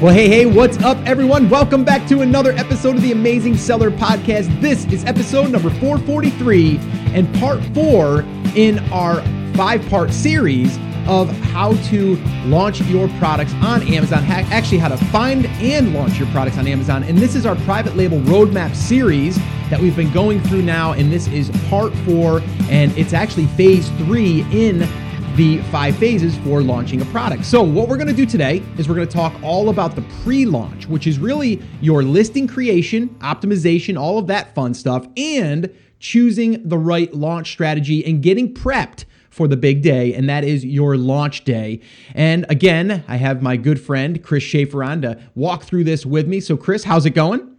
Well, hey, hey, what's up, everyone? Welcome back to another episode of the Amazing Seller Podcast. This is episode number 443 and part four in our five part series of how to launch your products on Amazon, actually, how to find and launch your products on Amazon. And this is our private label roadmap series that we've been going through now. And this is part four, and it's actually phase three in the five phases for launching a product. So, what we're going to do today is we're going to talk all about the pre launch, which is really your listing creation, optimization, all of that fun stuff, and choosing the right launch strategy and getting prepped for the big day, and that is your launch day. And again, I have my good friend Chris Schaefer on to walk through this with me. So, Chris, how's it going?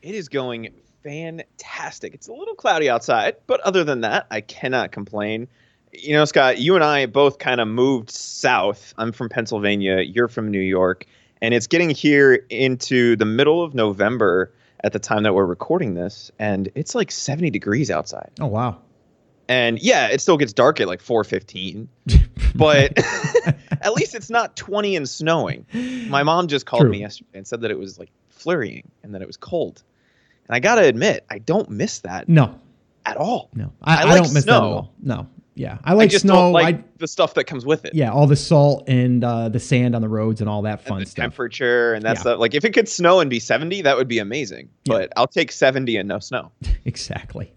It is going fantastic. It's a little cloudy outside, but other than that, I cannot complain you know, Scott, you and I both kind of moved south. I'm from Pennsylvania. You're from New York. And it's getting here into the middle of November at the time that we're recording this. And it's like 70 degrees outside. Oh, wow. And yeah, it still gets dark at like 4:15, but at least it's not 20 and snowing. My mom just called True. me yesterday and said that it was like flurrying and that it was cold. And I gotta admit, I don't miss that. No, at all. No, I, I, like I don't miss snow. that at all. No, yeah, I like I just snow. Don't like I, the stuff that comes with it. Yeah, all the salt and uh, the sand on the roads and all that fun and stuff. Temperature and that yeah. stuff. Like if it could snow and be seventy, that would be amazing. Yeah. But I'll take seventy and no snow. exactly.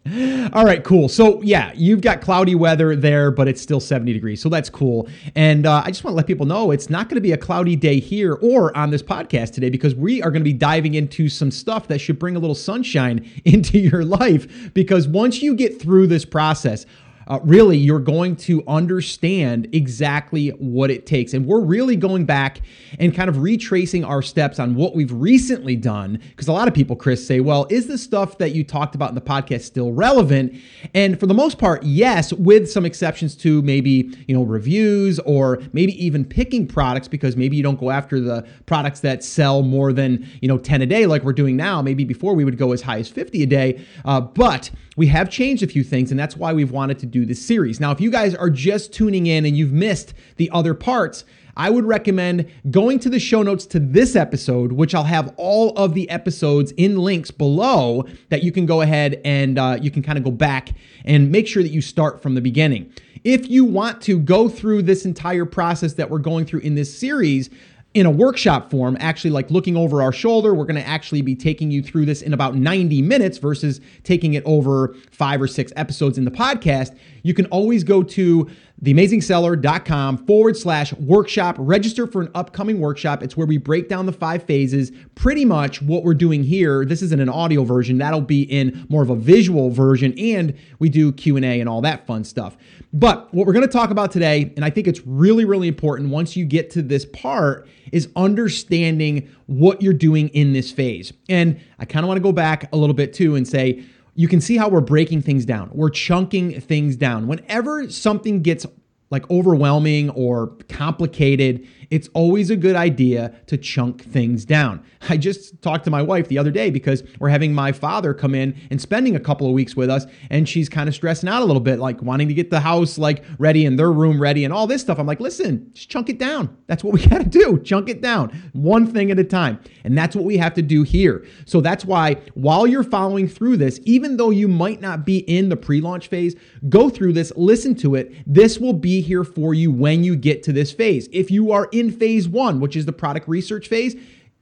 All right, cool. So yeah, you've got cloudy weather there, but it's still seventy degrees, so that's cool. And uh, I just want to let people know it's not going to be a cloudy day here or on this podcast today because we are going to be diving into some stuff that should bring a little sunshine into your life. Because once you get through this process uh, really you're going to understand exactly what it takes. And we're really going back and kind of retracing our steps on what we've recently done. Because a lot of people, Chris, say, well, is the stuff that you talked about in the podcast still relevant? And for the most part, yes, with some exceptions to maybe, you know, reviews or maybe even picking products because maybe you don't go after the products that sell more than, you know, 10 a day like we're doing now. Maybe before we would go as high as 50 a day. Uh, but we have changed a few things, and that's why we've wanted to do this series. Now, if you guys are just tuning in and you've missed the other parts, I would recommend going to the show notes to this episode, which I'll have all of the episodes in links below that you can go ahead and uh, you can kind of go back and make sure that you start from the beginning. If you want to go through this entire process that we're going through in this series, in a workshop form, actually like looking over our shoulder. We're going to actually be taking you through this in about 90 minutes versus taking it over five or six episodes in the podcast. You can always go to theamazingseller.com forward slash workshop. Register for an upcoming workshop. It's where we break down the five phases. Pretty much what we're doing here. This isn't an audio version. That'll be in more of a visual version, and we do Q and A and all that fun stuff. But what we're going to talk about today, and I think it's really, really important once you get to this part is understanding what you're doing in this phase. And I kind of want to go back a little bit too and say, you can see how we're breaking things down. We're chunking things down. Whenever something gets like overwhelming or complicated, it's always a good idea to chunk things down. I just talked to my wife the other day because we're having my father come in and spending a couple of weeks with us, and she's kind of stressing out a little bit, like wanting to get the house like ready and their room ready and all this stuff. I'm like, listen, just chunk it down. That's what we got to do. Chunk it down, one thing at a time. And that's what we have to do here. So that's why while you're following through this, even though you might not be in the pre launch phase, go through this, listen to it. This will be here for you when you get to this phase. If you are in phase one, which is the product research phase,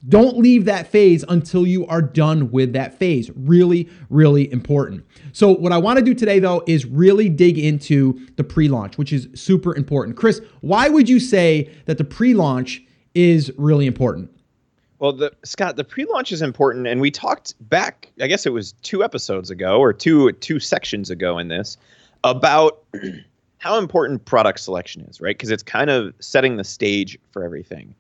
don't leave that phase until you are done with that phase. Really, really important. So, what I want to do today, though, is really dig into the pre launch, which is super important. Chris, why would you say that the pre launch is really important? Well, the, Scott, the pre-launch is important, and we talked back. I guess it was two episodes ago or two two sections ago in this about how important product selection is, right? Because it's kind of setting the stage for everything.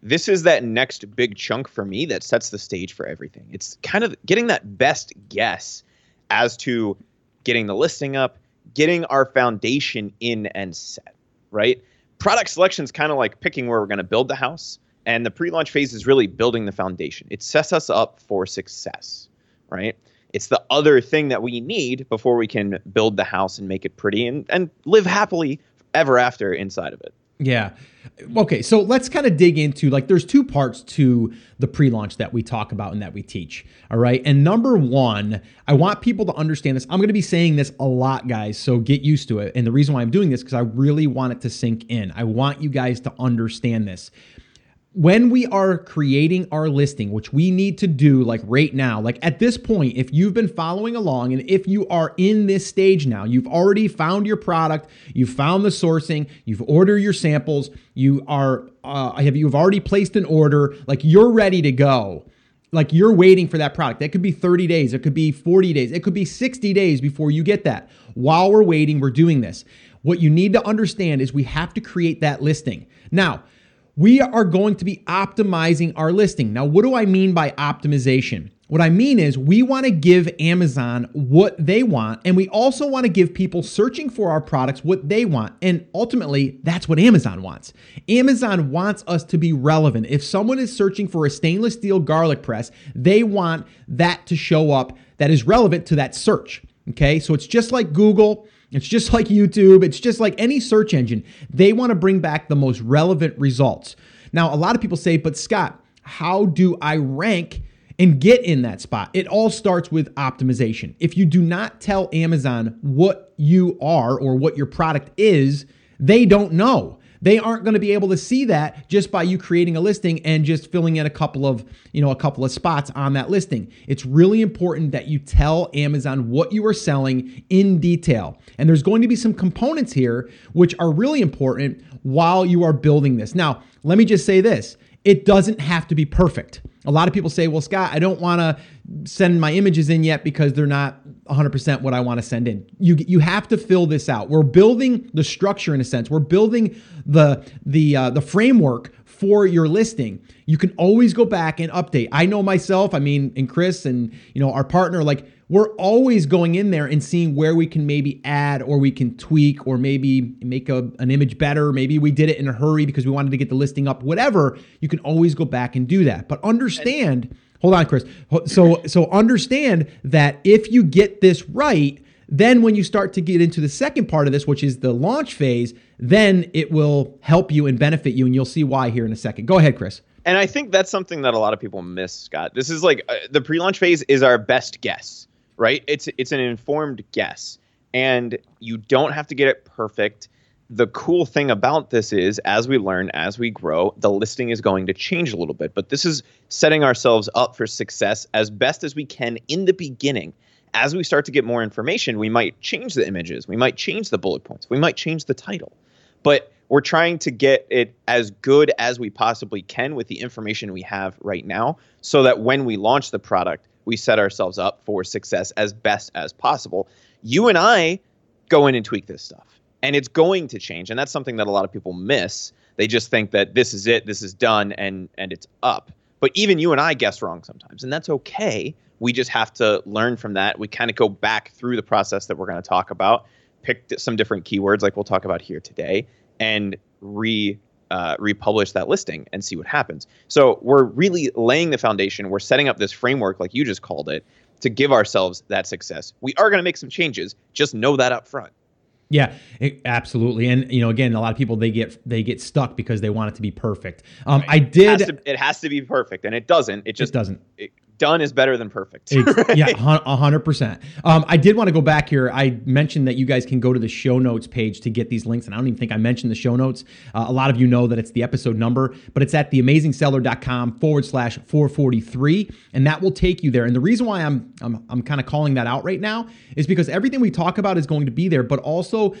This is that next big chunk for me that sets the stage for everything. It's kind of getting that best guess as to getting the listing up, getting our foundation in and set, right? Product selection is kind of like picking where we're going to build the house, and the pre launch phase is really building the foundation. It sets us up for success, right? It's the other thing that we need before we can build the house and make it pretty and, and live happily ever after inside of it. Yeah. Okay, so let's kind of dig into like there's two parts to the pre-launch that we talk about and that we teach. All right. And number 1, I want people to understand this. I'm going to be saying this a lot, guys, so get used to it. And the reason why I'm doing this cuz I really want it to sink in. I want you guys to understand this when we are creating our listing, which we need to do like right now, like at this point, if you've been following along and if you are in this stage now, you've already found your product, you've found the sourcing, you've ordered your samples, you are, uh, have you've already placed an order, like you're ready to go. Like you're waiting for that product. That could be 30 days, it could be 40 days, it could be 60 days before you get that. While we're waiting, we're doing this. What you need to understand is we have to create that listing. Now, we are going to be optimizing our listing. Now, what do I mean by optimization? What I mean is, we want to give Amazon what they want, and we also want to give people searching for our products what they want. And ultimately, that's what Amazon wants. Amazon wants us to be relevant. If someone is searching for a stainless steel garlic press, they want that to show up that is relevant to that search. Okay, so it's just like Google. It's just like YouTube, it's just like any search engine. They want to bring back the most relevant results. Now, a lot of people say, but Scott, how do I rank and get in that spot? It all starts with optimization. If you do not tell Amazon what you are or what your product is, they don't know. They aren't going to be able to see that just by you creating a listing and just filling in a couple of, you know, a couple of spots on that listing. It's really important that you tell Amazon what you are selling in detail. And there's going to be some components here which are really important while you are building this. Now, let me just say this. It doesn't have to be perfect. A lot of people say, well, Scott, I don't want to send my images in yet because they're not 100% what I want to send in. You you have to fill this out. We're building the structure in a sense. We're building the the uh, the framework for your listing. You can always go back and update. I know myself, I mean, and Chris and you know our partner like we're always going in there and seeing where we can maybe add or we can tweak or maybe make a, an image better. Maybe we did it in a hurry because we wanted to get the listing up, whatever. You can always go back and do that. But understand, hold on, Chris. So, so understand that if you get this right, then when you start to get into the second part of this, which is the launch phase, then it will help you and benefit you. And you'll see why here in a second. Go ahead, Chris. And I think that's something that a lot of people miss, Scott. This is like uh, the pre-launch phase is our best guess right? It's it's an informed guess, and you don't have to get it perfect. The cool thing about this is, as we learn, as we grow, the listing is going to change a little bit. But this is setting ourselves up for success as best as we can in the beginning. As we start to get more information, we might change the images, we might change the bullet points, we might change the title. But we're trying to get it as good as we possibly can with the information we have right now so that when we launch the product, we set ourselves up for success as best as possible. You and I go in and tweak this stuff, and it's going to change. And that's something that a lot of people miss. They just think that this is it, this is done, and and it's up. But even you and I guess wrong sometimes, and that's okay. We just have to learn from that. We kind of go back through the process that we're going to talk about, pick some different keywords like we'll talk about here today, and re uh, republish that listing and see what happens. So we're really laying the foundation. We're setting up this framework, like you just called it, to give ourselves that success. We are going to make some changes. Just know that up front. Yeah, it, absolutely. And you know, again, a lot of people they get they get stuck because they want it to be perfect. Um, right. I did. It has, to, it has, to, be perfect, and it doesn't. It just it doesn't. It, done is better than perfect. right? Yeah, hundred percent. Um, I did want to go back here. I mentioned that you guys can go to the show notes page to get these links, and I don't even think I mentioned the show notes. Uh, a lot of you know that it's the episode number, but it's at theamazingseller.com forward slash 443, and that will take you there. And the reason why I'm I'm, I'm kind of calling that out right now is because everything we talk about is going to be there, but also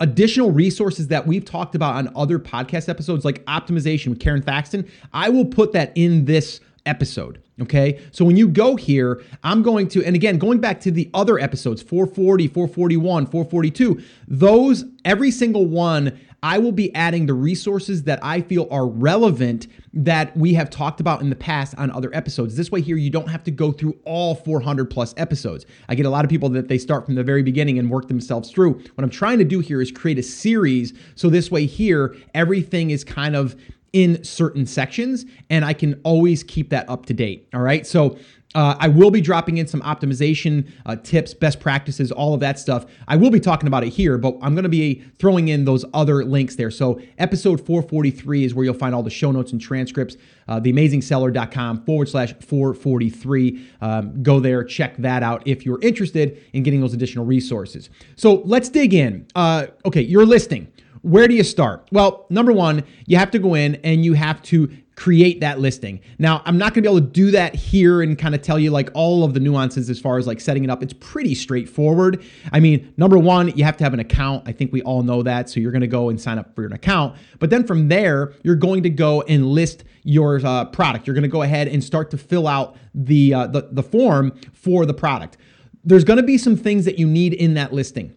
additional resources that we've talked about on other podcast episodes, like optimization with Karon Thackston. I will put that in this episode. Okay. So when you go here, I'm going to, and again, going back to the other episodes 440, 441, 442, those, every single one, I will be adding the resources that I feel are relevant that we have talked about in the past on other episodes. This way, here, you don't have to go through all 400 plus episodes. I get a lot of people that they start from the very beginning and work themselves through. What I'm trying to do here is create a series. So this way, here, everything is kind of in certain sections and I can always keep that up to date. All right. So Uh, I will be dropping in some optimization uh, tips, best practices, all of that stuff. I will be talking about it here, but I'm going to be throwing in those other links there. So, episode 443 is where you'll find all the show notes and transcripts. Uh, theamazingseller.com forward slash 443. Um, go there, check that out if you're interested in getting those additional resources. So, let's dig in. Uh, okay, your listing. Where do you start? Well, number one, you have to go in and you have to create that listing. Now, I'm not going to be able to do that here and kind of tell you like all of the nuances as far as like setting it up. It's pretty straightforward. I mean, number one, you have to have an account. I think we all know that. So you're going to go and sign up for an account. But then from there, you're going to go and list your uh, product. You're going to go ahead and start to fill out the, uh, the, the form for the product. There's going to be some things that you need in that listing.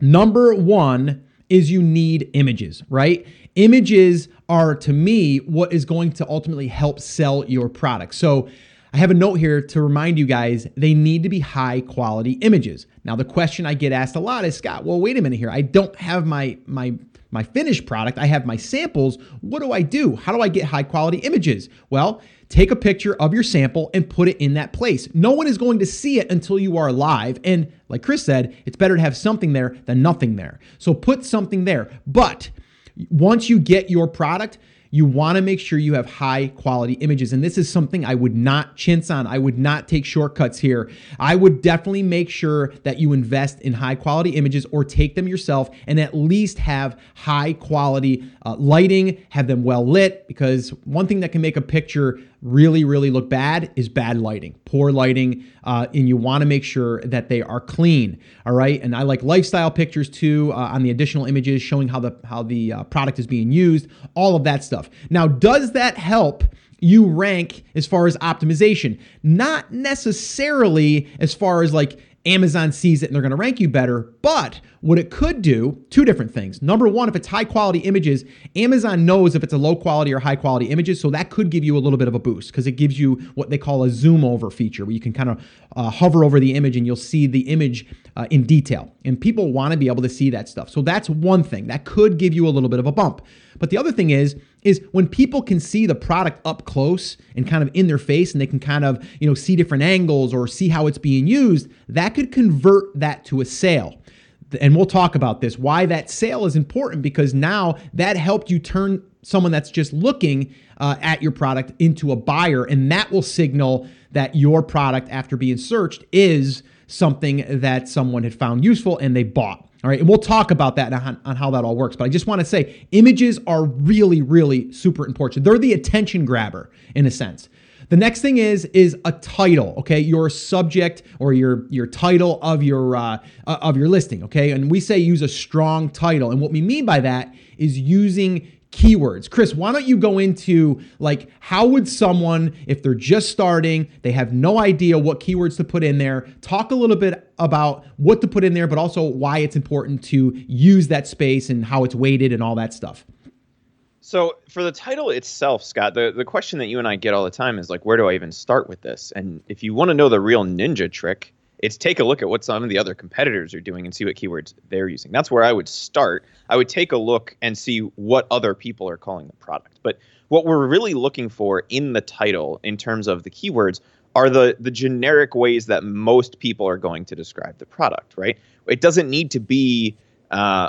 Number one is you need images, right? Images are to me what is going to ultimately help sell your product. So I have a note here to remind you guys they need to be high quality images. Now the question I get asked a lot is Scott, well wait a minute here. I don't have my my my finished product. I have my samples. What do I do? How do I get high quality images? Well, take a picture of your sample and put it in that place. No one is going to see it until you are live. And like Chris said, it's better to have something there than nothing there. So put something there. But once you get your product, you want to make sure you have high quality images. And this is something I would not chintz on. I would not take shortcuts here. I would definitely make sure that you invest in high quality images or take them yourself and at least have high quality uh, lighting, have them well lit, because one thing that can make a picture really, really look bad is bad lighting, poor lighting, uh, and you want to make sure that they are clean. All right, and I like lifestyle pictures too uh, on the additional images showing how the how the uh, product is being used, all of that stuff. Now, does that help? You rank as far as optimization, not necessarily as far as like Amazon sees it and they're going to rank you better. But what it could do, two different things. Number one, if it's high quality images, Amazon knows if it's a low quality or high quality images. So that could give you a little bit of a boost because it gives you what they call a zoom over feature where you can kind of uh, hover over the image and you'll see the image uh, in detail. And people want to be able to see that stuff. So that's one thing that could give you a little bit of a bump. But the other thing is, is when people can see the product up close and kind of in their face and they can kind of, you know, see different angles or see how it's being used, that could convert that to a sale. And we'll talk about this why that sale is important because now that helped you turn someone that's just looking uh, at your product into a buyer, and that will signal that your product, after being searched, is something that someone had found useful and they bought. All right, and we'll talk about that on, on how that all works. But I just want to say images are really, really super important. They're the attention grabber in a sense. The next thing is is a title, okay? Your subject or your your title of your uh, of your listing, okay? And we say use a strong title, and what we mean by that is using keywords. Chris, why don't you go into like how would someone if they're just starting, they have no idea what keywords to put in there, talk a little bit about what to put in there but also why it's important to use that space and how it's weighted and all that stuff. So for the title itself, Scott, the, the question that you and I get all the time is like, where do I even start with this? And if you want to know the real ninja trick, it's take a look at what some of the other competitors are doing and see what keywords they're using. That's where I would start. I would take a look and see what other people are calling the product. But what we're really looking for in the title in terms of the keywords are the the generic ways that most people are going to describe the product, right? It doesn't need to be uh,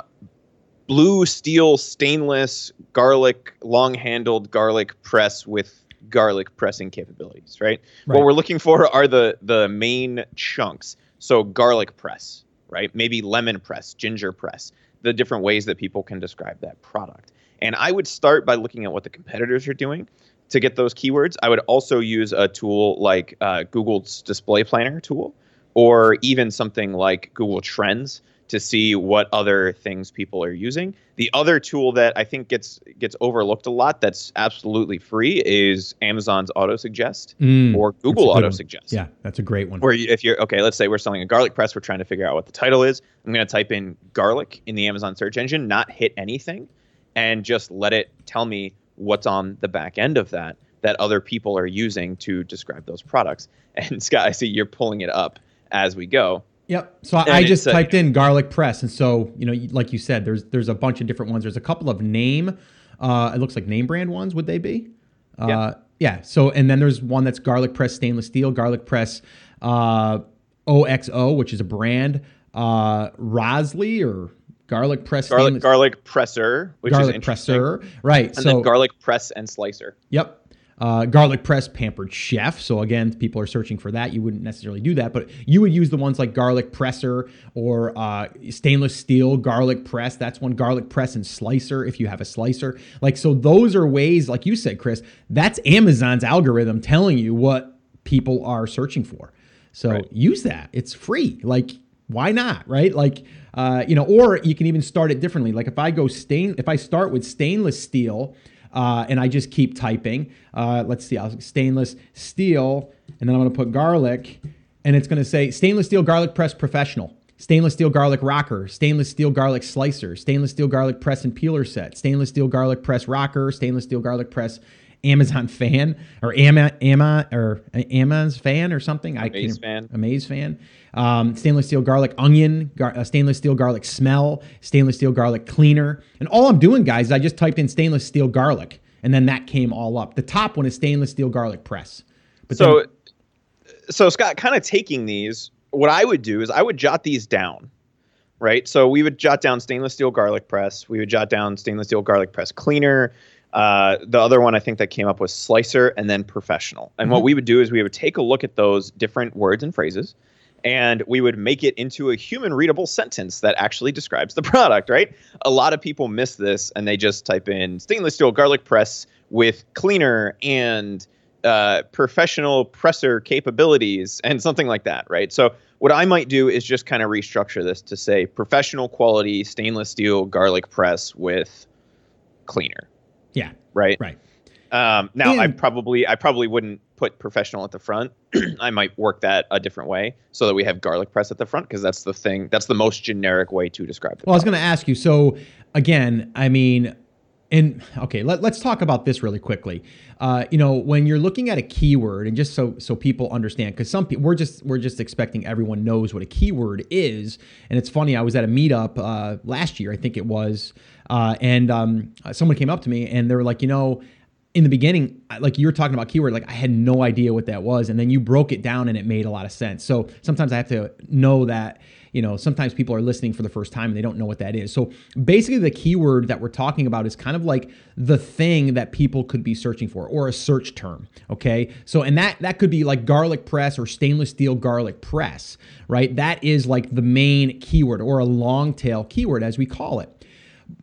blue steel stainless garlic long handled garlic press with garlic pressing capabilities, right? right? What we're looking for are the the main chunks. So garlic press, right? Maybe lemon press, ginger press, the different ways that people can describe that product. And I would start by looking at what the competitors are doing to get those keywords. I would also use a tool like uh, Google's Display Planner tool, or even something like Google Trends to see what other things people are using. The other tool that I think gets gets overlooked a lot that's absolutely free is Amazon's Auto Suggest mm, or Google Auto Suggest. Yeah, that's a great one. Where you, if you're okay, let's say we're selling a garlic press, we're trying to figure out what the title is. I'm going to type in garlic in the Amazon search engine, not hit anything, and just let it tell me what's on the back end of that that other people are using to describe those products. And Scott, I see you're pulling it up as we go. Yep. So I, I just typed in garlic press, and so you know, like you said, there's there's a bunch of different ones. There's a couple of name. Uh, it looks like name brand ones. Would they be? Uh, Yeah. So, and then there's one that's garlic press stainless steel, garlic press uh, OXO, which is a brand, uh, Rösle or garlic press Garlic stainless- garlic presser, which is garlic interesting. presser. Right. and so, then garlic press and slicer. Yep. Uh, garlic press pampered chef. So again, people are searching for that. You wouldn't necessarily do that, but you would use the ones like garlic presser or uh, stainless steel garlic press. That's one garlic press and slicer if you have a slicer. Like so, those are ways, like you said, Chris. That's Amazon's algorithm telling you what people are searching for. So Right. use that. It's free. Like why not? Right? Like uh, you know, or you can even start it differently. Like if I go stain, if I start with stainless steel. Uh, and I just keep typing. Uh, let's see, I'll stainless steel, and then I'm to put garlic, and it's to say stainless steel garlic press professional, stainless steel garlic rocker, stainless steel garlic slicer, stainless steel garlic press and peeler set, stainless steel garlic press rocker, stainless steel garlic press Amazon fan or Ama, Ama or Amazon's fan or something. I Amaze can't- fan. Amaze fan. Um, stainless steel garlic onion, gar- uh, stainless steel garlic smell, stainless steel garlic cleaner. And all I'm doing, guys, is I just typed in stainless steel garlic, and then that came all up. The top one is stainless steel garlic press. But so then- so Scott, kind of taking these, what I would do is I would jot these down, right? So we would jot down stainless steel garlic press. We would jot down stainless steel garlic press cleaner. Uh, the other one I think that came up was slicer and then professional. And what we would do is we would take a look at those different words and phrases and we would make it into a human readable sentence that actually describes the product, right? A lot of people miss this and they just type in stainless steel garlic press with cleaner and uh, professional presser capabilities and something like that, right? So what I might do is just kind of restructure this to say professional quality stainless steel garlic press with cleaner, yeah, right? right. Um, now I probably I probably wouldn't put professional at the front. I might work that a different way so that we have garlic press at the front because that's the thing that's the most generic way to describe it. Well, I was going to ask you. So again, I mean, and okay, let, let's talk about this really quickly. Uh, you know, when you're looking at a keyword, and just so so people understand, because some people we're just we're just expecting everyone knows what a keyword is. And it's funny, I was at a meetup uh, last year, I think it was, uh, and um, someone came up to me and they were like, you know. In the beginning, like you were talking about keyword, like I had no idea what that was, and then you broke it down and it made a lot of sense. So sometimes I have to know that you know, sometimes people are listening for the first time and they don't know what that is. So basically, the keyword that we're talking about is kind of like the thing that people could be searching for or a search term. Okay. So, and that, that could be like garlic press or stainless steel garlic press, right? That is like the main keyword or a long tail keyword, as we call it.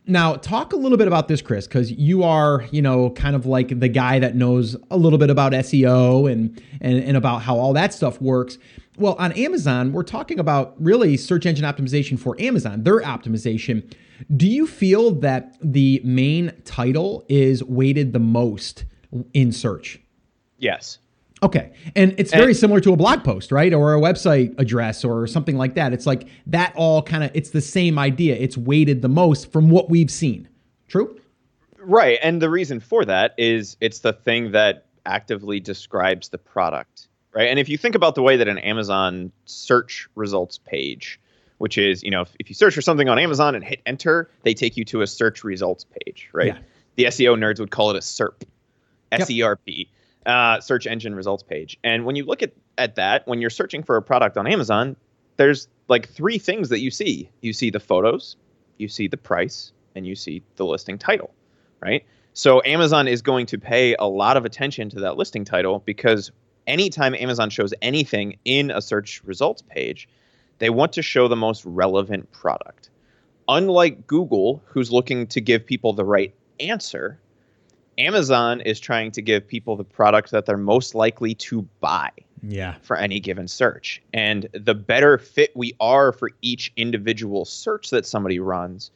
Now, talk a little bit about this, Chris, because you are, you know, kind of like the guy that knows a little bit about SEO and, and and about how all that stuff works. Well, on Amazon, we're talking about really search engine optimization for Amazon, their optimization. Do you feel that the main title is weighted the most in search? Yes. Okay. And it's very similar to a blog post, right? Or a website address or something like that. It's like that all kind of it's the same idea. It's weighted the most from what we've seen. True? Right. And the reason for that is it's the thing that actively describes the product. Right. And if you think about the way that an Amazon search results page, which is, you know, if, if you search for something on Amazon and hit enter, they take you to a search results page, right? Yeah. The SEO nerds would call it a SERP, Yep. S E R P, uh, search engine results page. And when you look at, at that, when you're searching for a product on Amazon, there's like three things that you see. You see the photos, you see the price, and you see the listing title, right? So Amazon is going to pay a lot of attention to that listing title because anytime Amazon shows anything in a search results page, they want to show the most relevant product. Unlike Google, who's looking to give people the right answer, Amazon is trying to give people the product that they're most likely to buy Yeah. for any given search. And the better fit we are for each individual search that somebody runs,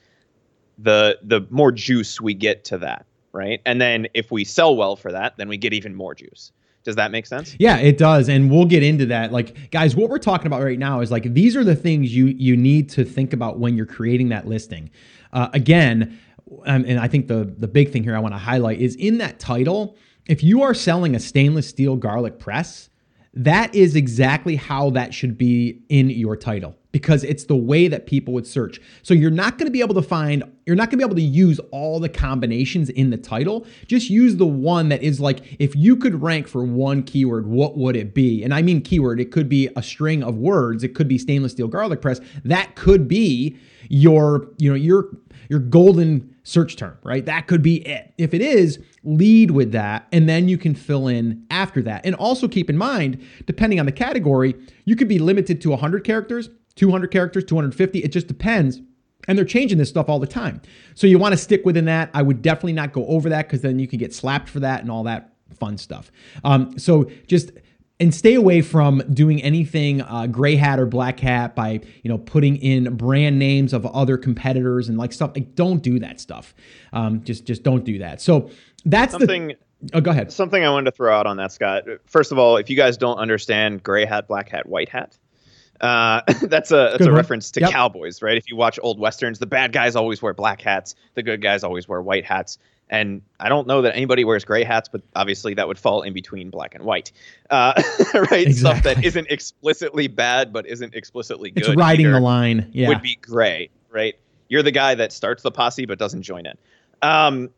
the the more juice we get to that, right? And then if we sell well for that, then we get even more juice. Does that make sense? Yeah, it does, and we'll get into that. Like, guys, what we're talking about right now is like these are the things you you need to think about when you're creating that listing. Uh, again, Um, and I think the the big thing here I want to highlight is in that title. If you are selling a stainless steel garlic press, that is exactly how that should be in your title because it's the way that people would search. So you're not going to be able to find, you're not going to be able to use all the combinations in the title. Just use the one that is like, if you could rank for one keyword, what would it be? And I mean keyword, it could be a string of words, it could be stainless steel garlic press. That could be your, you know, your your golden search term, right? That could be it. If it is, lead with that and then you can fill in after that. And also keep in mind, depending on the category, you could be limited to 100 characters, 200 characters, 250. It just depends. And they're changing this stuff all the time. So you want to stick within that. I would definitely not go over that because then you can get slapped for that and all that fun stuff. Um, so just and stay away from doing anything uh, gray hat or black hat by you know putting in brand names of other competitors and like stuff. Like, don't do that stuff. Um, just just don't do that. So that's something. The, Oh, go ahead. Something I wanted to throw out on that, Scott. First of all, if you guys don't understand gray hat, black hat, white hat, uh, that's a that's good a one. reference to yep. cowboys, right? If you watch old westerns, the bad guys always wear black hats, the good guys always wear white hats. And I don't know that anybody wears gray hats, but obviously that would fall in between black and white, uh, right? Exactly. Stuff that isn't explicitly bad but isn't explicitly good. It's riding the line. Yeah, would be gray, right? You're the guy that starts the posse but doesn't join it. Um,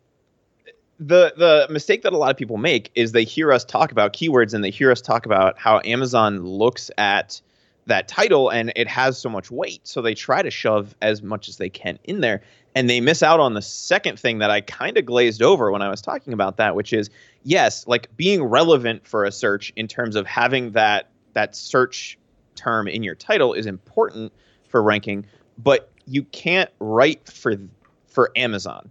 the the mistake that a lot of people make is they hear us talk about keywords and they hear us talk about how Amazon looks at that title and it has so much weight so they try to shove as much as they can in there and they miss out on the second thing that I kind of glazed over when I was talking about that which is yes like being relevant for a search in terms of having that that search term in your title is important for ranking but you can't write for for Amazon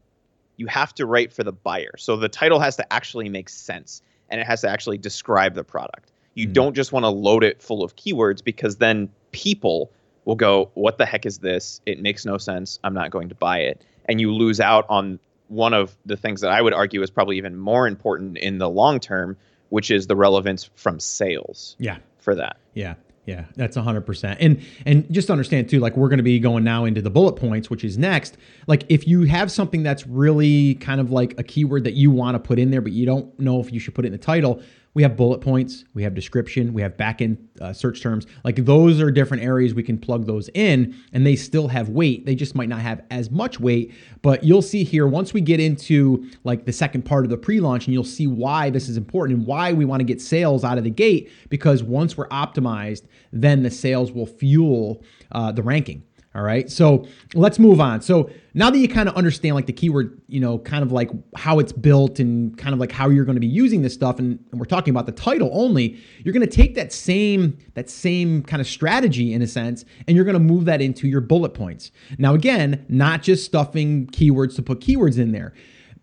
you have to write for the buyer. So the title has to actually make sense and it has to actually describe the product. You mm don't just want to load it full of keywords because then people will go, What the heck is this? It makes no sense. I'm not going to buy it. And you lose out on one of the things that I would argue is probably even more important in the long term, which is the relevance from sales. Yeah. For that. Yeah. Yeah, that's 100%. And and just understand too like we're going to be going now into the bullet points which is next. Like if you have something that's really kind of like a keyword that you want to put in there but you don't know if you should put it in the title, we have bullet points, we have description, we have backend uh, search terms. Like those are different areas we can plug those in, and they still have weight. They just might not have as much weight. But you'll see here once we get into like the second part of the pre-launch, and you'll see why this is important and why we want to get sales out of the gate. Because once we're optimized, then the sales will fuel uh, the ranking. All right. So let's move on. So now that you kind of understand like the keyword, you know, kind of like how it's built and kind of like how you're going to be using this stuff, and, and we're talking about the title only, you're going to take that same that same kind of strategy in a sense, and you're going to move that into your bullet points. Now, again, not just stuffing keywords to put keywords in there.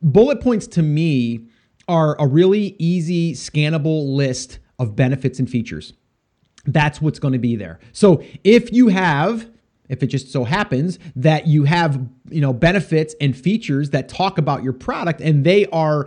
Bullet points to me are a really easy scannable list of benefits and features. That's what's going to be there. So if you have if it just so happens that you have you know benefits and features that talk about your product and they are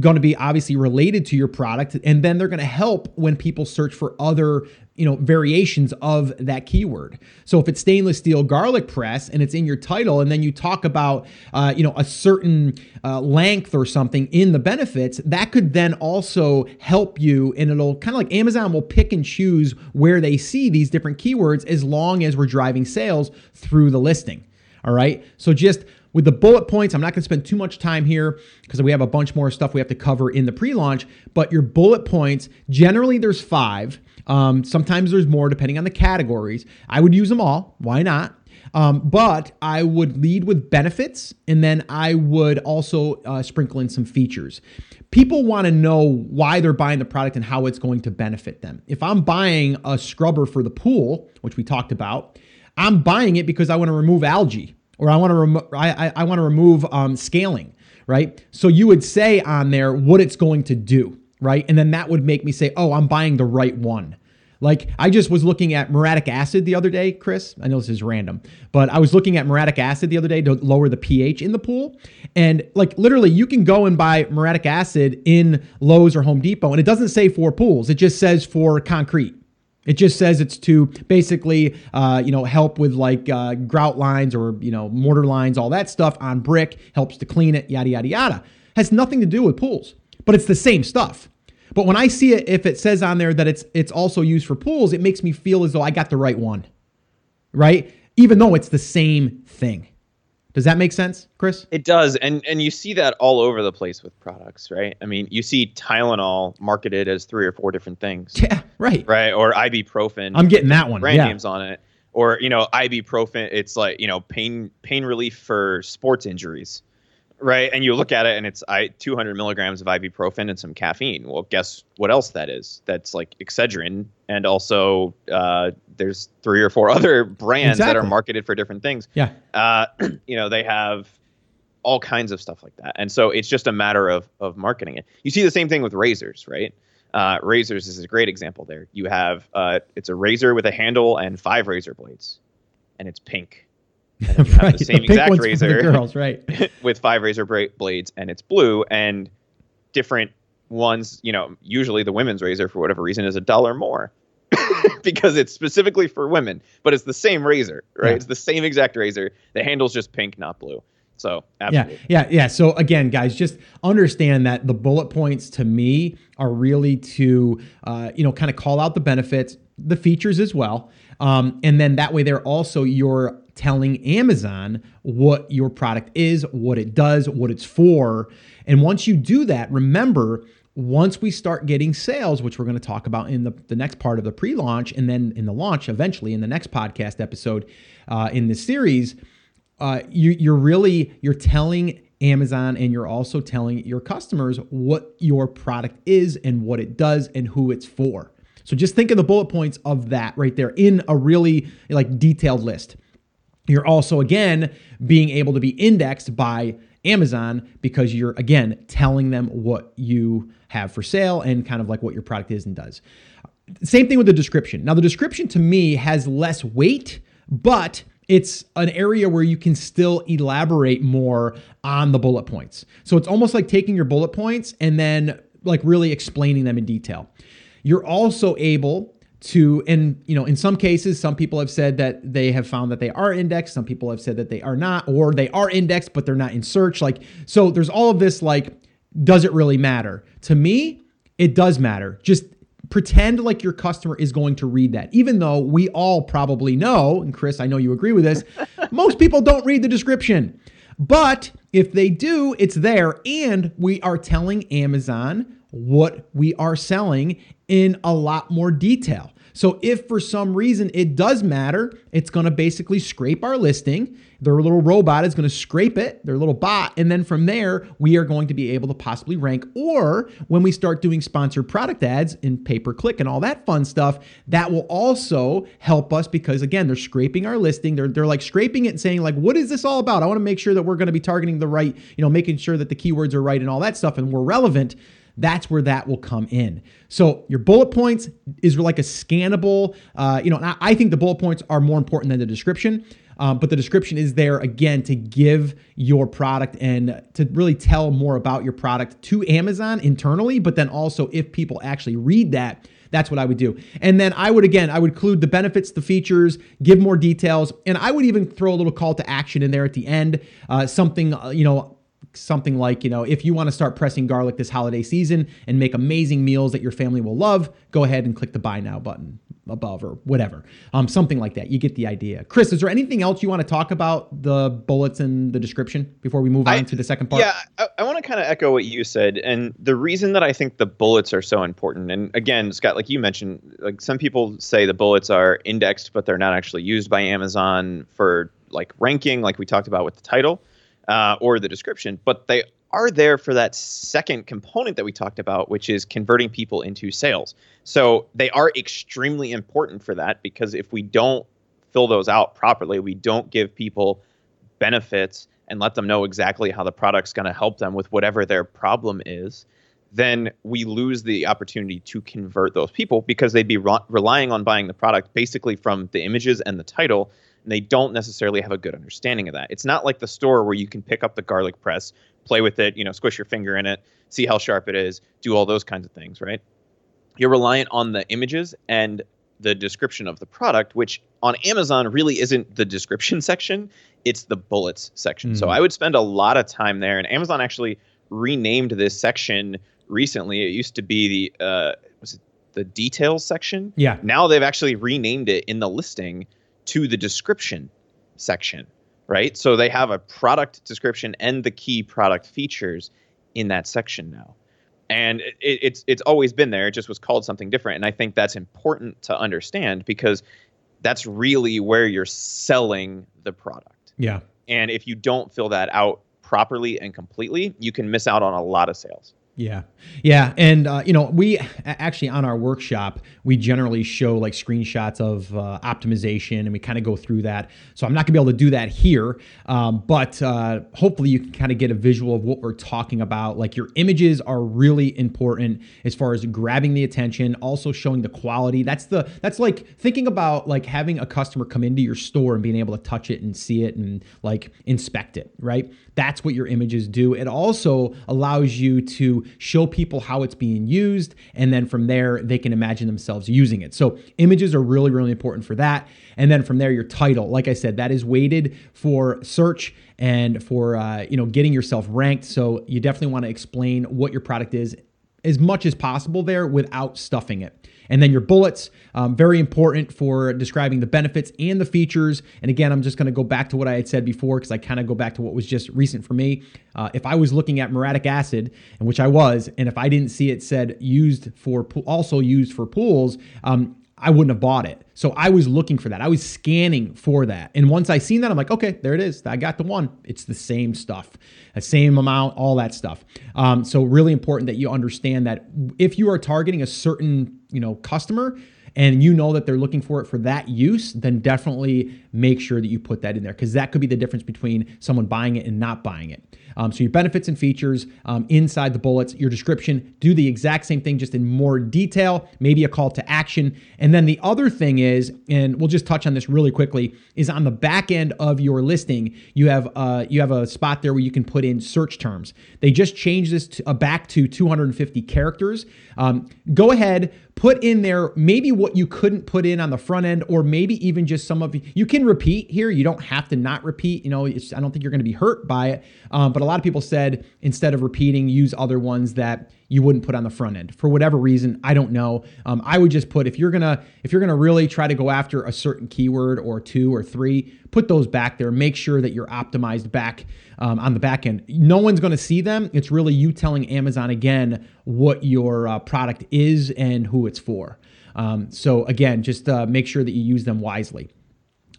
going to be obviously related to your product and then they're going to help when people search for other you know variations of that keyword so if it's stainless steel garlic press and it's in your title and then you talk about uh, you know a certain uh, length or something in the benefits that could then also help you and it'll kind of like amazon will pick and choose where they see these different keywords as long as we're driving sales through the listing all right so just with the bullet points, I'm not going to spend too much time here because we have a bunch more stuff we have to cover in the pre launch. But your bullet points, generally, there's five. Um, sometimes there's more depending on the categories. I would use them all. Why not? Um, but I would lead with benefits and then I would also uh, sprinkle in some features. People want to know why they're buying the product and how it's going to benefit them. If I'm buying a scrubber for the pool, which we talked about, I'm buying it because I want to remove algae or I want to remo- I, I, I want to remove um, scaling, right? So you would say on there what it's going to do, right? And then that would make me say, oh, I'm buying the right one. Like I just was looking at muriatic acid the other day, Chris. I know this is random, but I was looking at muriatic acid the other day to lower the pH in the pool. And like literally you can go and buy muriatic acid in Lowe's or Home Depot and it doesn't say for pools. It just says for concrete. It just says it's to basically, uh, you know, help with like uh, grout lines or you know mortar lines, all that stuff on brick. Helps to clean it, yada yada yada. Has nothing to do with pools, but it's the same stuff. But when I see it, if it says on there that it's it's also used for pools, it makes me feel as though I got the right one. right? Even though it's the same thing. Does that make sense, Chris? It does, and and you see that all over the place with products, right? I mean, you see Tylenol marketed as three or four different things, Yeah, right. right? Or ibuprofen. I'm getting that one. brand yeah. names on it, or you know, ibuprofen. It's like you know, pain pain relief for sports injuries, right? And you look at it, and it's I 200 milligrams of ibuprofen and some caffeine. Well, guess what else that is? That's like Excedrin, and also uh, there's three or four other brands that are marketed for different things. Yeah. Uh, you know, they have all kinds of stuff like that, and so it's just a matter of of marketing it. You see the same thing with razors, right? Uh, razors is a great example there. You have uh, it's a razor with a handle and five razor blades, and it's pink. And you have the same pink exact razor the girls, right? with five razor bra- blades, and it's blue. And different ones, you know, usually the women's razor for whatever reason is a dollar more because it's specifically for women, but it's the same razor, right? Yeah. It's the same exact razor. The handle's just pink, not blue. So Yeah, absolutely. yeah, yeah. So again, guys, just understand that the bullet points to me are really to, uh, you know, kind of call out the benefits, the features as well, um, and then that way they're also you're telling Amazon what your product is, what it does, what it's for, and once you do that, remember. Once we start getting sales, which we're going to talk about in the, the next part of the pre launch and then in the launch eventually in the next podcast episode uh, in this series, uh, you, you're really you're telling Amazon and you're also telling your customers what your product is and what it does and who it's for. So just think of the bullet points of that right there in a really like detailed list. You're also again being able to be indexed by Amazon because you're again telling them what you have for sale and kind of like what your product is and does. Same thing with the description. Now, the description to me has less weight, but it's an area where you can still elaborate more on the bullet points. So it's almost like taking your bullet points and then like really explaining them in detail. You're also able to and you know in some cases some people have said that they have found that they are indexed. Some people have said that they are not or they are indexed but they're not in search. Like so there's all of this like does it really matter? To me it does matter. Just pretend like your customer is going to read that. Even though we all probably know and chris i know you agree with this most people don't read the description. But if they do it's there. And we are telling amazon what we are selling in a lot more detail. So if for some reason it does matter, it's going to basically scrape our listing. Their little robot is going to scrape it, their little bot, and then from there we are going to be able to possibly rank or when we start doing sponsored product ads in pay per click and all that fun stuff, that will also help us because again, they're scraping our listing. They're they're like scraping it and saying like what is this all about? I want to make sure that we're going to be targeting the right, you know, making sure that the keywords are right and all that stuff and we're relevant that's where that will come in. So your bullet points is like a scannable, uh, you know, I, I think the bullet points are more important than the description. Um, but the description is there again to give your product and to really tell more about your product to Amazon internally. But then also, if people actually read that, that's what I would do. And then I would, again, I would include the benefits, the features, give more details, and I would even throw a little call to action in there at the end. Uh, something, uh, you know, something like, you know, if you want to start pressing garlic this holiday season and make amazing meals that your family will love, go ahead and click the buy now button above or whatever. Um, something like that. You get the idea. Chris, is there anything else you want to talk about the bullets in the description before we move on I- to the second part? Yeah, I, I want to kind of echo what you said, and the reason that I think the bullets are so important. And again, Scott, like you mentioned, like some people say the bullets are indexed, but they're not actually used by Amazon for like ranking, like we talked about with the title uh, or the description. But they are there for that second component that we talked about, which is converting people into sales. So they are extremely important for that because if we don't fill those out properly, we don't give people benefits and let them know exactly how the product's going to help them with whatever their problem is, then we lose the opportunity to convert those people because they'd be re- relying on buying the product basically from the images and the title, and they don't necessarily have a good understanding of that. It's not like the store where you can pick up the garlic press, play with it, you know, squish your finger in it, see how sharp it is, do all those kinds of things, right? You're reliant on the images and the description of the product, which on Amazon really isn't the description section, it's the bullets section. So Mm. I would spend a lot of time there. And Amazon actually renamed this section recently. It used to be the uh, was it the details section. Yeah. Now they've actually renamed it in the listing to the description section, right? So they have a product description and the key product features in that section now. And it, it's it's always been there. It just was called something different. And I think that's important to understand because that's really where you're selling the product. Yeah. And if you don't fill that out properly and completely, you can miss out on a lot of sales. Yeah. Yeah. And, uh, you know, we actually on our workshop, we generally show like screenshots of uh, optimization and we kind of go through that. So I'm not going to be able to do that here. Um, but uh, hopefully you can kind of get a visual of what we're talking about. Like your images are really important as far as grabbing the attention, also showing the quality. That's the, that's like thinking about like having a customer come into your store and being able to touch it and see it and like inspect it, right? That's what your images do. It also allows you to show people how it's being used, and then from there, they can imagine themselves using it. So, images are really, really important for that. And then from there, your title, like I said, that is weighted for search and for uh, you know getting yourself ranked. So you definitely want to explain what your product is as much as possible there without stuffing it. And then your bullets, um, very important for describing the benefits and the features. And again, I'm just going to go back to what I had said before because I kind of go back to what was just recent for me. Uh, if I was looking at muriatic acid, and which I was, and if I didn't see it said used for also used for pools, um, I wouldn't have bought it. So I was looking for that. I was scanning for that. And once I seen that, I'm like, okay, there it is. I got the one. It's the same stuff, the same amount, all that stuff. Um, so really important that you understand that if you are targeting a certain, you know, customer, and you know that they're looking for it for that use, then definitely make sure that you put that in there because that could be the difference between someone buying it and not buying it. Um, so your benefits and features um, inside the bullets, your description, do the exact same thing just in more detail, maybe a call to action. And then the other thing is, and we'll just touch on this really quickly, is on the back end of your listing, you have uh, you have a spot there where you can put in search terms. They just changed this to, uh, back to 250 characters. Um, go ahead, put in there maybe what you couldn't put in on the front end, or maybe even just some of you can repeat here. You don't have to not repeat. You know, I don't think you're going to be hurt by it. Um, but a lot of people said instead of repeating, use other ones that you wouldn't put on the front end for whatever reason. I don't know. Um, I would just put if you're gonna if you're gonna really try to go after a certain keyword or two or three, put those back there. Make sure that you're optimized back um, on the back end. No one's gonna see them. It's really you telling Amazon again what your uh, product is and who it's for. Um, so again, just uh, make sure that you use them wisely.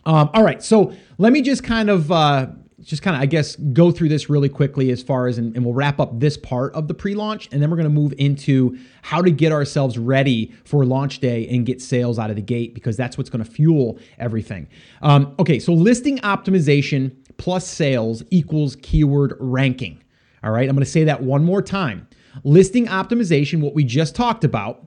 Um, all right, so let me just kind of uh, just kind of, I guess, go through this really quickly as far as, and, and we'll wrap up this part of the pre launch. And then we're going to move into how to get ourselves ready for launch day and get sales out of the gate because that's what's going to fuel everything. Um, okay, so listing optimization plus sales equals keyword ranking. All right, I'm going to say that one more time. Listing optimization, what we just talked about,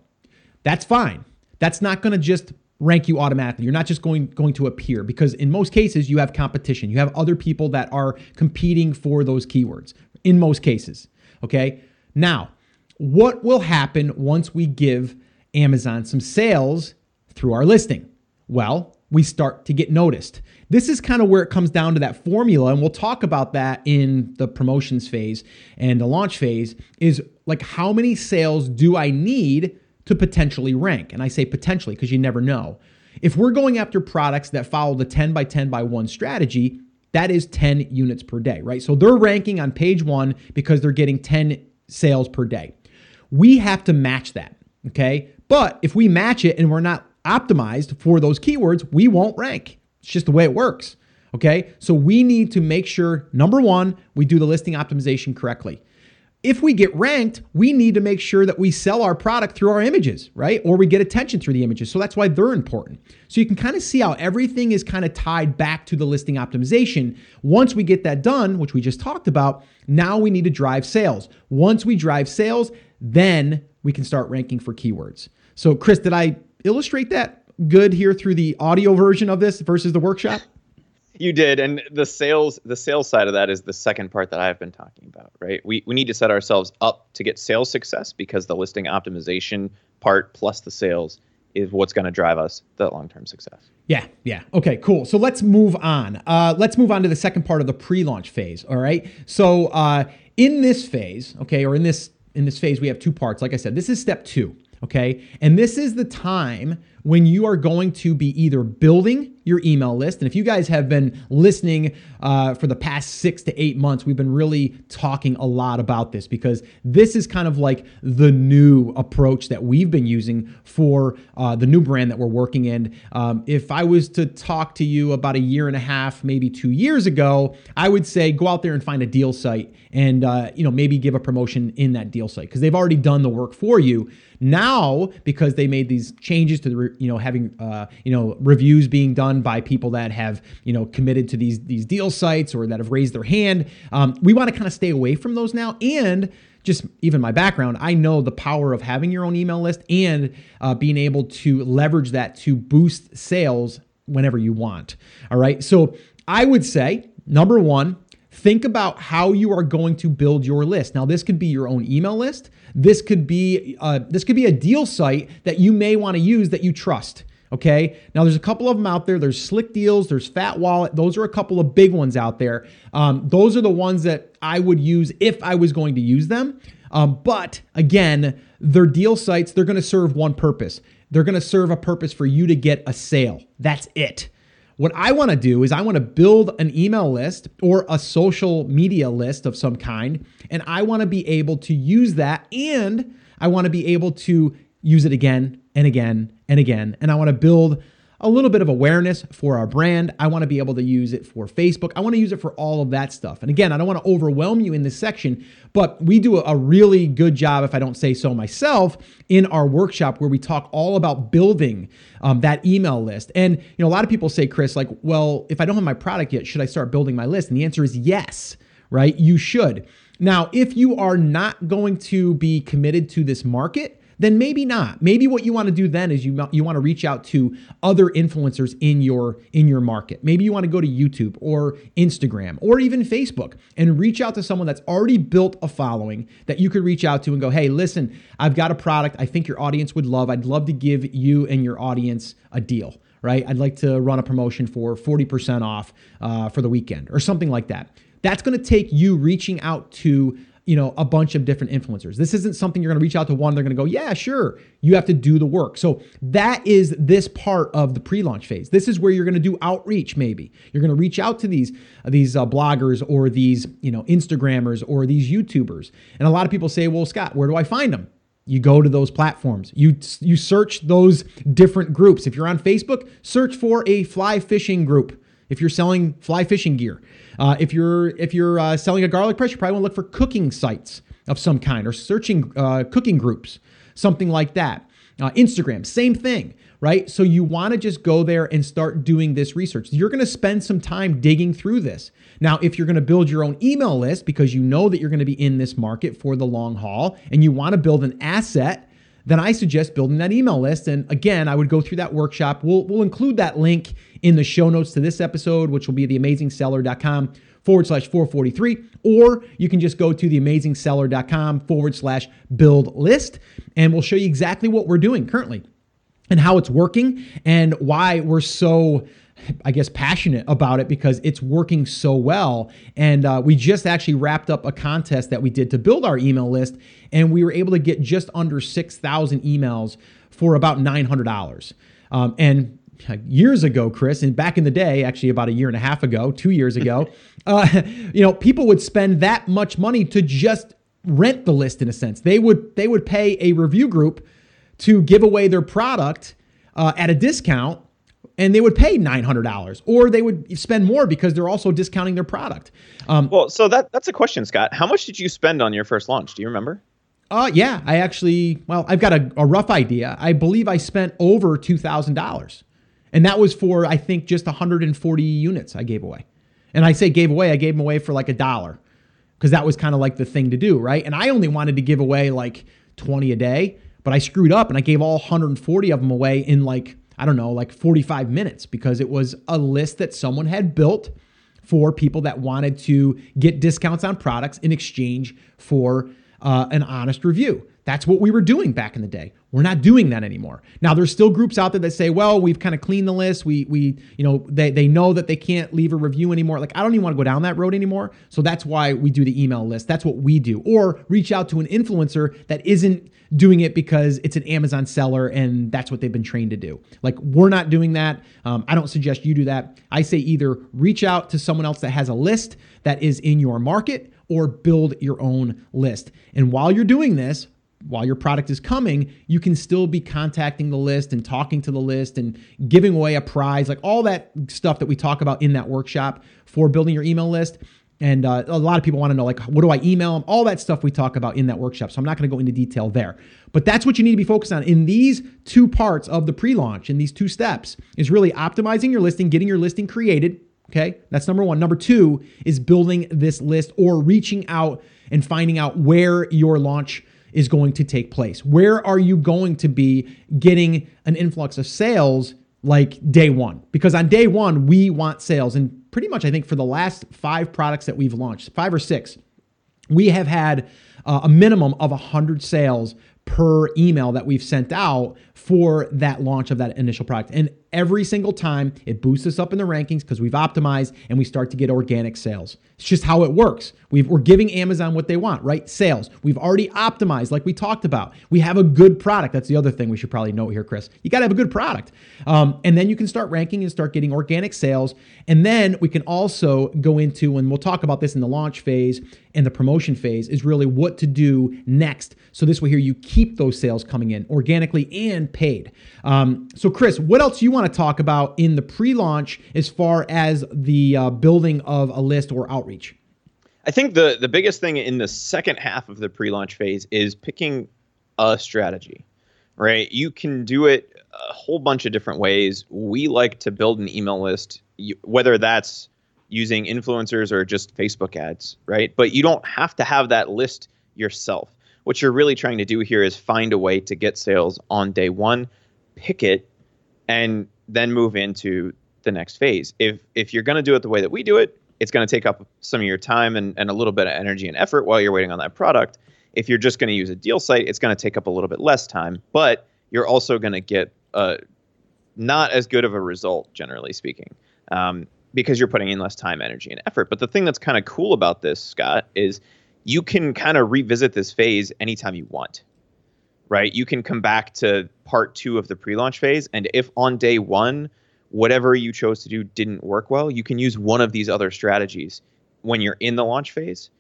that's fine. That's not going to just rank you automatically. You're not just going going to appear because in most cases you have competition. You have other people that are competing for those keywords in most cases. Okay? Now, what will happen once we give Amazon some sales through our listing? Well, we start to get noticed. This is kind of where it comes down to that formula, and we'll talk about that in the promotions phase and the launch phase. Is like, how many sales do I need to potentially rank. And I say potentially because you never know. If we're going after products that follow the 10 by 10 by 1 strategy, that is 10 units per day, right? So they're ranking on page one because they're getting 10 sales per day. We have to match that, okay? But if we match it and we're not optimized for those keywords, we won't rank. It's just the way it works, okay? So we need to make sure, number one, we do the listing optimization correctly if we get ranked, we need to make sure that we sell our product through our images, right? Or we get attention through the images. So that's why they're important. So you can kind of see how everything is kind of tied back to the listing optimization. Once we get that done, which we just talked about, now we need to drive sales. Once we drive sales, then we can start ranking for keywords. So, Chris, did I illustrate that good here through the audio version of this versus the workshop? You did, and the sales the sales side of that is the second part that I've been talking about, right? We we need to set ourselves up to get sales success because the listing optimization part plus the sales is what's going to drive us that long-term success. Yeah, yeah. Okay, cool. So let's move on. Uh, let's move on to the second part of the pre-launch phase. All right. So uh, in this phase, okay, or in this in this phase, we have two parts. Like I said, this is step two. Okay, and this is the time when you are going to be either building your email list. And if you guys have been listening uh, for the past six to eight months, we've been really talking a lot about this because this is kind of like the new approach that we've been using for uh, the new brand that we're working in. Um, if I was to talk to you about a year and a half, maybe two years ago, I would say go out there and find a deal site and uh, you know maybe give a promotion in that deal site because they've already done the work for you. Now, because they made these changes to the you know having uh, you know reviews being done by people that have you know committed to these these deal sites or that have raised their hand, um, we want to kind of stay away from those now and just even my background, I know the power of having your own email list and uh, being able to leverage that to boost sales whenever you want. All right. So I would say, number one, think about how you are going to build your list. Now, this could be your own email list. This could be uh, this could be a deal site that you may want to use that you trust. Okay. Now there's a couple of them out there. There's Slick Deals. There's Fat Wallet. Those are a couple of big ones out there. Um, those are the ones that I would use if I was going to use them. Um, but again, they're deal sites. They're going to serve one purpose. They're going to serve a purpose for you to get a sale. That's it. What I want to do is I want to build an email list or a social media list of some kind, and I want to be able to use that and I want to be able to use it again and again and again. And I want to build a little bit of awareness for our brand. I want to be able to use it for Facebook. I want to use it for all of that stuff. And again, I don't want to overwhelm you in this section, but we do a really good job, if I don't say so myself, in our workshop where we talk all about building um, that email list. And you know, a lot of people say, Chris, like, well, if I don't have my product yet, should I start building my list? And the answer is yes, right? You should. Now, if you are not going to be committed to this market, then maybe not. Maybe what you want to do then is you you want to reach out to other influencers in your in your market. Maybe you want to go to YouTube or Instagram or even Facebook and reach out to someone that's already built a following that you could reach out to and go, "Hey, listen, I've got a product I think your audience would love. I'd love to give you and your audience a deal." Right? I'd like to run a promotion for 40% off uh, for the weekend or something like that. That's going to take you reaching out to you know, a bunch of different influencers. This isn't something you're going to reach out to one, they're going to go, yeah, sure. You have to do the work. So that is this part of the pre-launch phase. This is where you're going to do outreach. Maybe you're going to reach out to these these uh, bloggers or these you know Instagrammers or these YouTubers. And a lot of people say, well, Scott, where do I find them? You go to those platforms. You you search those different groups. If you're on Facebook, search for a fly fishing group. If you're selling fly fishing gear, uh, if you're if you're uh, selling a garlic press, you probably want to look for cooking sites of some kind or searching uh, cooking groups, something like that. Uh, Instagram, same thing, right? So you want to just go there and start doing this research. You're going to spend some time digging through this. Now, if you're going to build your own email list because you know that you're going to be in this market for the long haul and you want to build an asset then I suggest building that email list. And again, I would go through that workshop. We'll, we'll include that link in the show notes to this episode, which will be theamazingseller.com forward slash 443. Or you can just go to theamazingseller.com forward slash build list, and we'll show you exactly what we're doing currently and how it's working and why we're so I guess, passionate about it because it's working so well. And uh, we just actually wrapped up a contest that we did to build our email list, and we were able to get just under 6,000 emails for about $900. Um, and years ago, Chris, and back in the day, actually about a year and a half ago, two years ago, uh, you know, people would spend that much money to just rent the list in a sense. They would they would pay a review group to give away their product uh, at a discount and they would pay $900 or they would spend more because they're also discounting their product. Um, well, so that that's a question, Scott. How much did you spend on your first launch? Do you remember? Uh, yeah, I actually, well, I've got a, a rough idea. I believe I spent over $2,000. And that was for, I think, just 140 units I gave away. And I say gave away, I gave them away for like a dollar because that was kind of like the thing to do, right? And I only wanted to give away like 20 a day, but I screwed up and I gave all 140 of them away in like I don't know, like 45 minutes because it was a list that someone had built for people that wanted to get discounts on products in exchange for uh, an honest review. That's what we were doing back in the day. We're not doing that anymore. Now there's still groups out there that say, well, we've kind of cleaned the list. We we you know they they know that they can't leave a review anymore. Like I don't even want to go down that road anymore. So that's why we do the email list. That's what we do. Or reach out to an influencer that isn't doing it because it's an Amazon seller and that's what they've been trained to do. Like we're not doing that. Um, I don't suggest you do that. I say either reach out to someone else that has a list that is in your market or build your own list. And while you're doing this, while your product is coming, you can still be contacting the list and talking to the list and giving away a prize, like all that stuff that we talk about in that workshop for building your email list. And uh, a lot of people want to know, like, what do I email them? All that stuff we talk about in that workshop. So I'm not going to go into detail there. But that's what you need to be focused on in these two parts of the pre launch, in these two steps, is really optimizing your listing, getting your listing created. Okay. That's number one. Number two is building this list or reaching out and finding out where your launch is going to take place? Where are you going to be getting an influx of sales like day one? Because on day one, we want sales. And pretty much, I think for the last five products that we've launched, five or six, we have had uh, a minimum of 100 sales per email that we've sent out for that launch of that initial product. And every single time it boosts us up in the rankings because we've optimized and we start to get organic sales. It's just how it works. we are giving Amazon what they want, right? Sales. We've already optimized, like we talked about. We have a good product. That's the other thing we should probably note here, Chris. You got to have a good product. Um, and then you can start ranking and start getting organic sales. And then we can also go into, and we'll talk about this in the launch phase and the promotion phase, is really what to do next. So this way here, you keep those sales coming in organically and paid. Um, so, Chris, what else you want to talk about in the pre launch as far as the uh, building of a list or outreach? I think the the biggest thing in the second half of the pre-launch phase is picking a strategy. Right? You can do it a whole bunch of different ways. We like to build an email list, whether that's using influencers or just Facebook ads, right? But you don't have to have that list yourself. What you're really trying to do here is find a way to get sales on day one, pick it, and then move into the next phase. If if you're going to do it the way that we do it, it's going to take up some of your time and, and a little bit of energy and effort while you're waiting on that product. If you're just going to use a deal site, it's going to take up a little bit less time, but you're also going to get a, not as good of a result, generally speaking, um, because you're putting in less time, energy, and effort. But the thing that's kind of cool about this, Scott, is you can kind of revisit this phase anytime you want, right? You can come back to part two of the pre launch phase. And if on day one, whatever you chose to do didn't work well, you can use one of these other strategies when you're in the launch phase.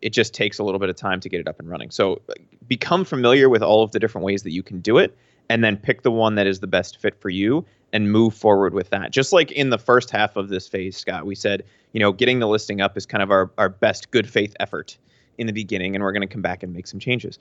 It just takes a little bit of time to get it up and running. So become familiar with all of the different ways that you can do it and then pick the one that is the best fit for you and move forward with that. Just like in the first half of this phase, Scott, we said, you know, getting the listing up is kind of our, our best good faith effort in the beginning, and we're going to come back and make some changes.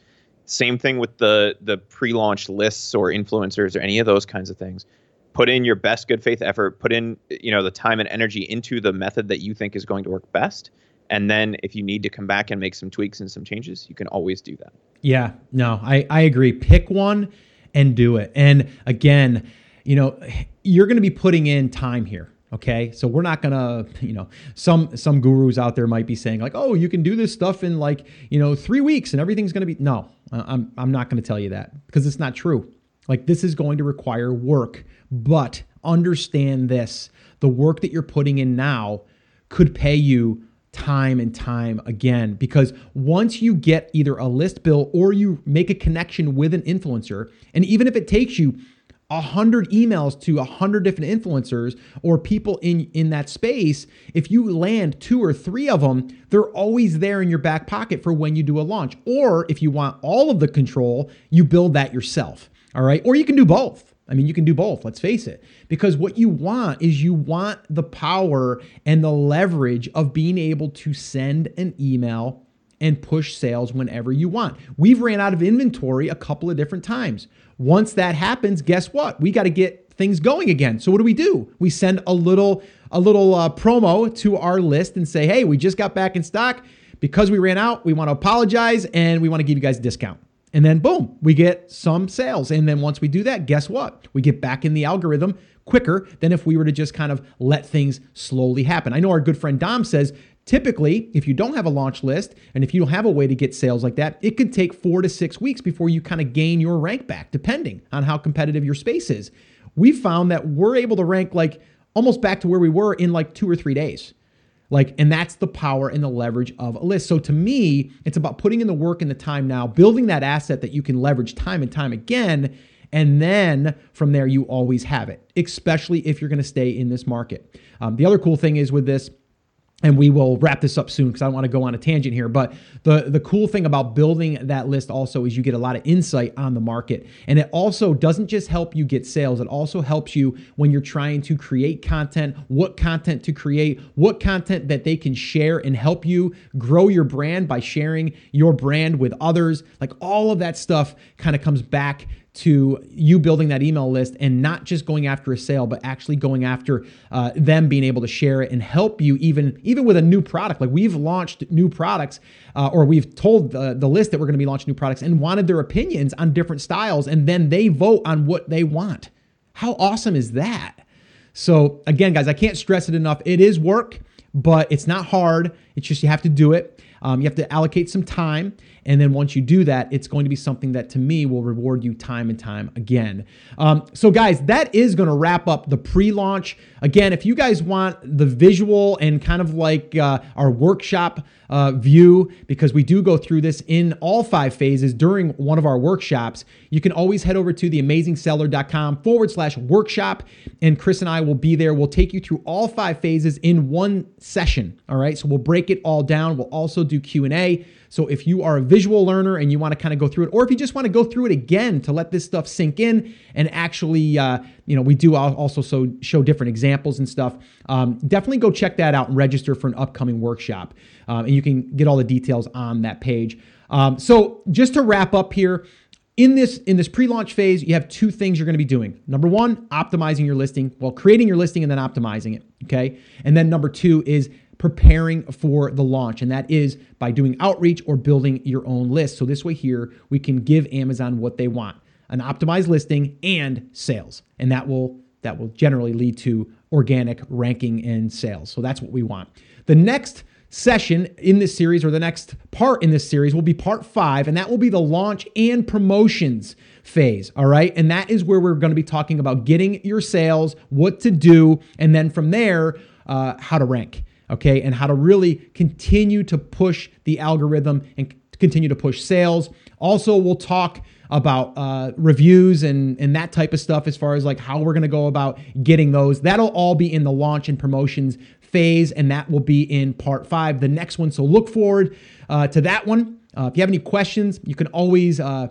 Same thing with the the pre-launch lists or influencers or any of those kinds of things. Put in your best good faith effort put in you know the time and energy into the method that you think is going to work best. And then if you need to come back and make some tweaks and some changes you can always do that. Yeah no i i agree. Pick one and do it. And again you know you're going to be putting in time here okay? So we're not gonna you know some some gurus out there might be saying like oh you can do this stuff in like you know three weeks and everything's gonna be no i'm, I'm not gonna tell you that because it's not true. Like this is going to require work but understand this. The work that you're putting in now could pay you time and time again because once you get either a list bill or you make a connection with an influencer and even if it takes you a hundred emails to a hundred different influencers or people in in that space if you land two or three of them they're always there in your back pocket for when you do a launch or if you want all of the control you build that yourself all right or you can do both I mean, you can do both, let's face it. Because what you want is you want the power and the leverage of being able to send an email and push sales whenever you want. We've ran out of inventory a couple of different times. Once that happens, guess what? We got to get things going again. So what do we do? We send a little a little uh, promo to our list and say, "Hey, we just got back in stock because we ran out. We want to apologize and we want to give you guys a discount." And then boom, we get some sales. And then once we do that, guess what? We get back in the algorithm quicker than if we were to just kind of let things slowly happen. I know our good friend Dom says Typically, if you don't have a launch list and if you don't have a way to get sales like that, it could take four to six weeks before you kind of gain your rank back, depending on how competitive your space is. We found that we're able to rank like almost back to where we were in like two or three days. Like, and that's the power and the leverage of a list. So to me, it's about putting in the work and the time now, building that asset that you can leverage time and time again. And then from there, you always have it, especially if you're going to stay in this market. Um, the other cool thing is with this, and we will wrap this up soon because I don't want to go on a tangent here. But the the cool thing about building that list also is you get a lot of insight on the market, and it also doesn't just help you get sales. It also helps you when you're trying to create content, what content to create, what content that they can share and help you grow your brand by sharing your brand with others. Like all of that stuff kind of comes back to you building that email list and not just going after a sale, but actually going after uh, them being able to share it and help you even even with a new product. Like we've launched new products, uh, or we've told the, the list that we're going to be launching new products and wanted their opinions on different styles, and then they vote on what they want. How awesome is that? So again, guys, I can't stress it enough. It is work, but it's not hard. It's just you have to do it. Um, you have to allocate some time. And then once you do that, it's going to be something that to me will reward you time and time again. Um, so, guys, that is going to wrap up the pre launch. Again, if you guys want the visual and kind of like uh, our workshop uh, view, because we do go through this in all five phases during one of our workshops, you can always head over to theamazingseller.com forward slash workshop. And Chris and I will be there. We'll take you through all five phases in one session. All right. So we'll break it all down. We'll also do Q&A. So if you are a visual learner and you want to kind of go through it, or if you just want to go through it again to let this stuff sink in and actually, uh, you know, we do also so show different examples and stuff. Um, definitely go check that out and register for an upcoming workshop. Um, and you can get all the details on that page. Um, so just to wrap up here, in this in this pre-launch phase you have two things you're going to be doing number one optimizing your listing well creating your listing and then optimizing it okay and then number two is preparing for the launch. And that is by doing outreach or building your own list. So this way here, we can give Amazon what they want, an optimized listing and sales. And that will that will generally lead to organic ranking and sales. So that's what we want. The next session in this series or the next part in this series will be part 5 and that will be the launch and promotions phase, all right? And that is where we're going to be talking about getting your sales, what to do, and then from there uh, how to rank okay, and how to really continue to push the algorithm and continue to push sales. Also, we'll talk about uh, reviews and, and that type of stuff as far as like how we're to go about getting those. That'll all be in the launch and promotions phase, and that will be in part five, the next one. So look forward uh, to that one. Uh, if you have any questions, you can always uh,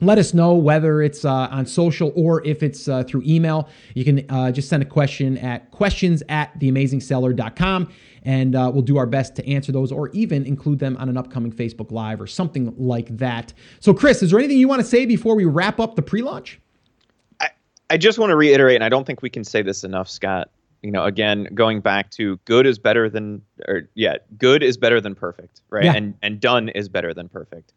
let us know whether it's uh, on social or if it's uh, through email. You can uh, just send a question at questions at theamazingseller.com and uh, we'll do our best to answer those or even include them on an upcoming Facebook Live or something like that. So, Chris, is there anything you want to say before we wrap up the pre launch? I, I just want to reiterate, and I don't think we can say this enough, Scott. You know, again, going back to good is better than, or yeah, good is better than perfect, right? Yeah. And and done is better than perfect.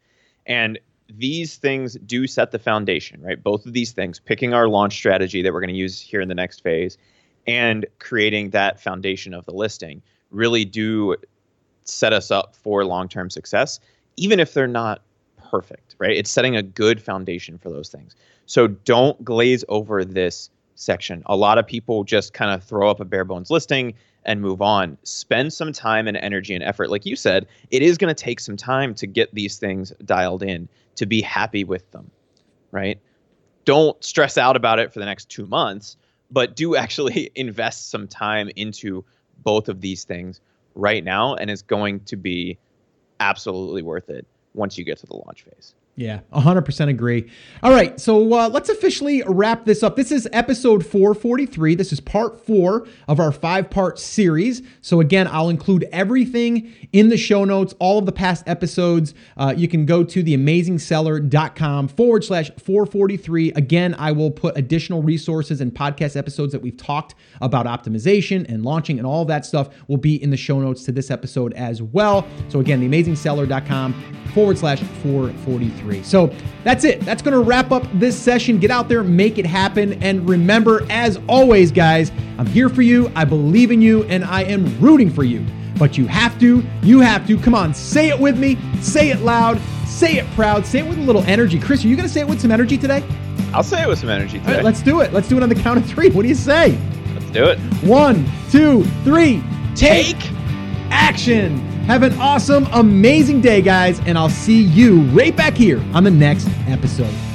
And these things do set the foundation, right? Both of these things, picking our launch strategy that we're going to use here in the next phase and creating that foundation of the listing really do set us up for long-term success even if they're not perfect, right? It's setting a good foundation for those things. So don't glaze over this section. A lot of people just kind of throw up a bare bones listing and move on. Spend some time and energy and effort. Like you said, it is going to take some time to get these things dialed in, to be happy with them, right? Don't stress out about it for the next two months, but do actually invest some time into both of these things right now. And it's going to be absolutely worth it once you get to the launch phase. Yeah, 100% agree. All right, so uh, let's officially wrap this up. This is episode 443. This is part four of our five part series. So, again, I'll include everything in the show notes, all of the past episodes. Uh, you can go to theamazingseller.com forward slash 443. Again, I will put additional resources and podcast episodes that we've talked about optimization and launching and all that stuff will be in the show notes to this episode as well. So, again, theamazingseller.com forward slash 443 three. So that's it. That's going to wrap up this session. Get out there, make it happen. And remember, as always, guys, I'm here for you. I believe in you, and I am rooting for you. but you have to. You have to. Come on, say it with me. Say it loud. Say it proud. Say it with a little energy. Chris, are you going to say it with some energy today? I'll say it with some energy today. All right, let's do it. Let's do it on the count of three. What do you say? Let's do it. One, two, three. Take action. Have an awesome, amazing day, guys, and I'll see you right back here on the next episode.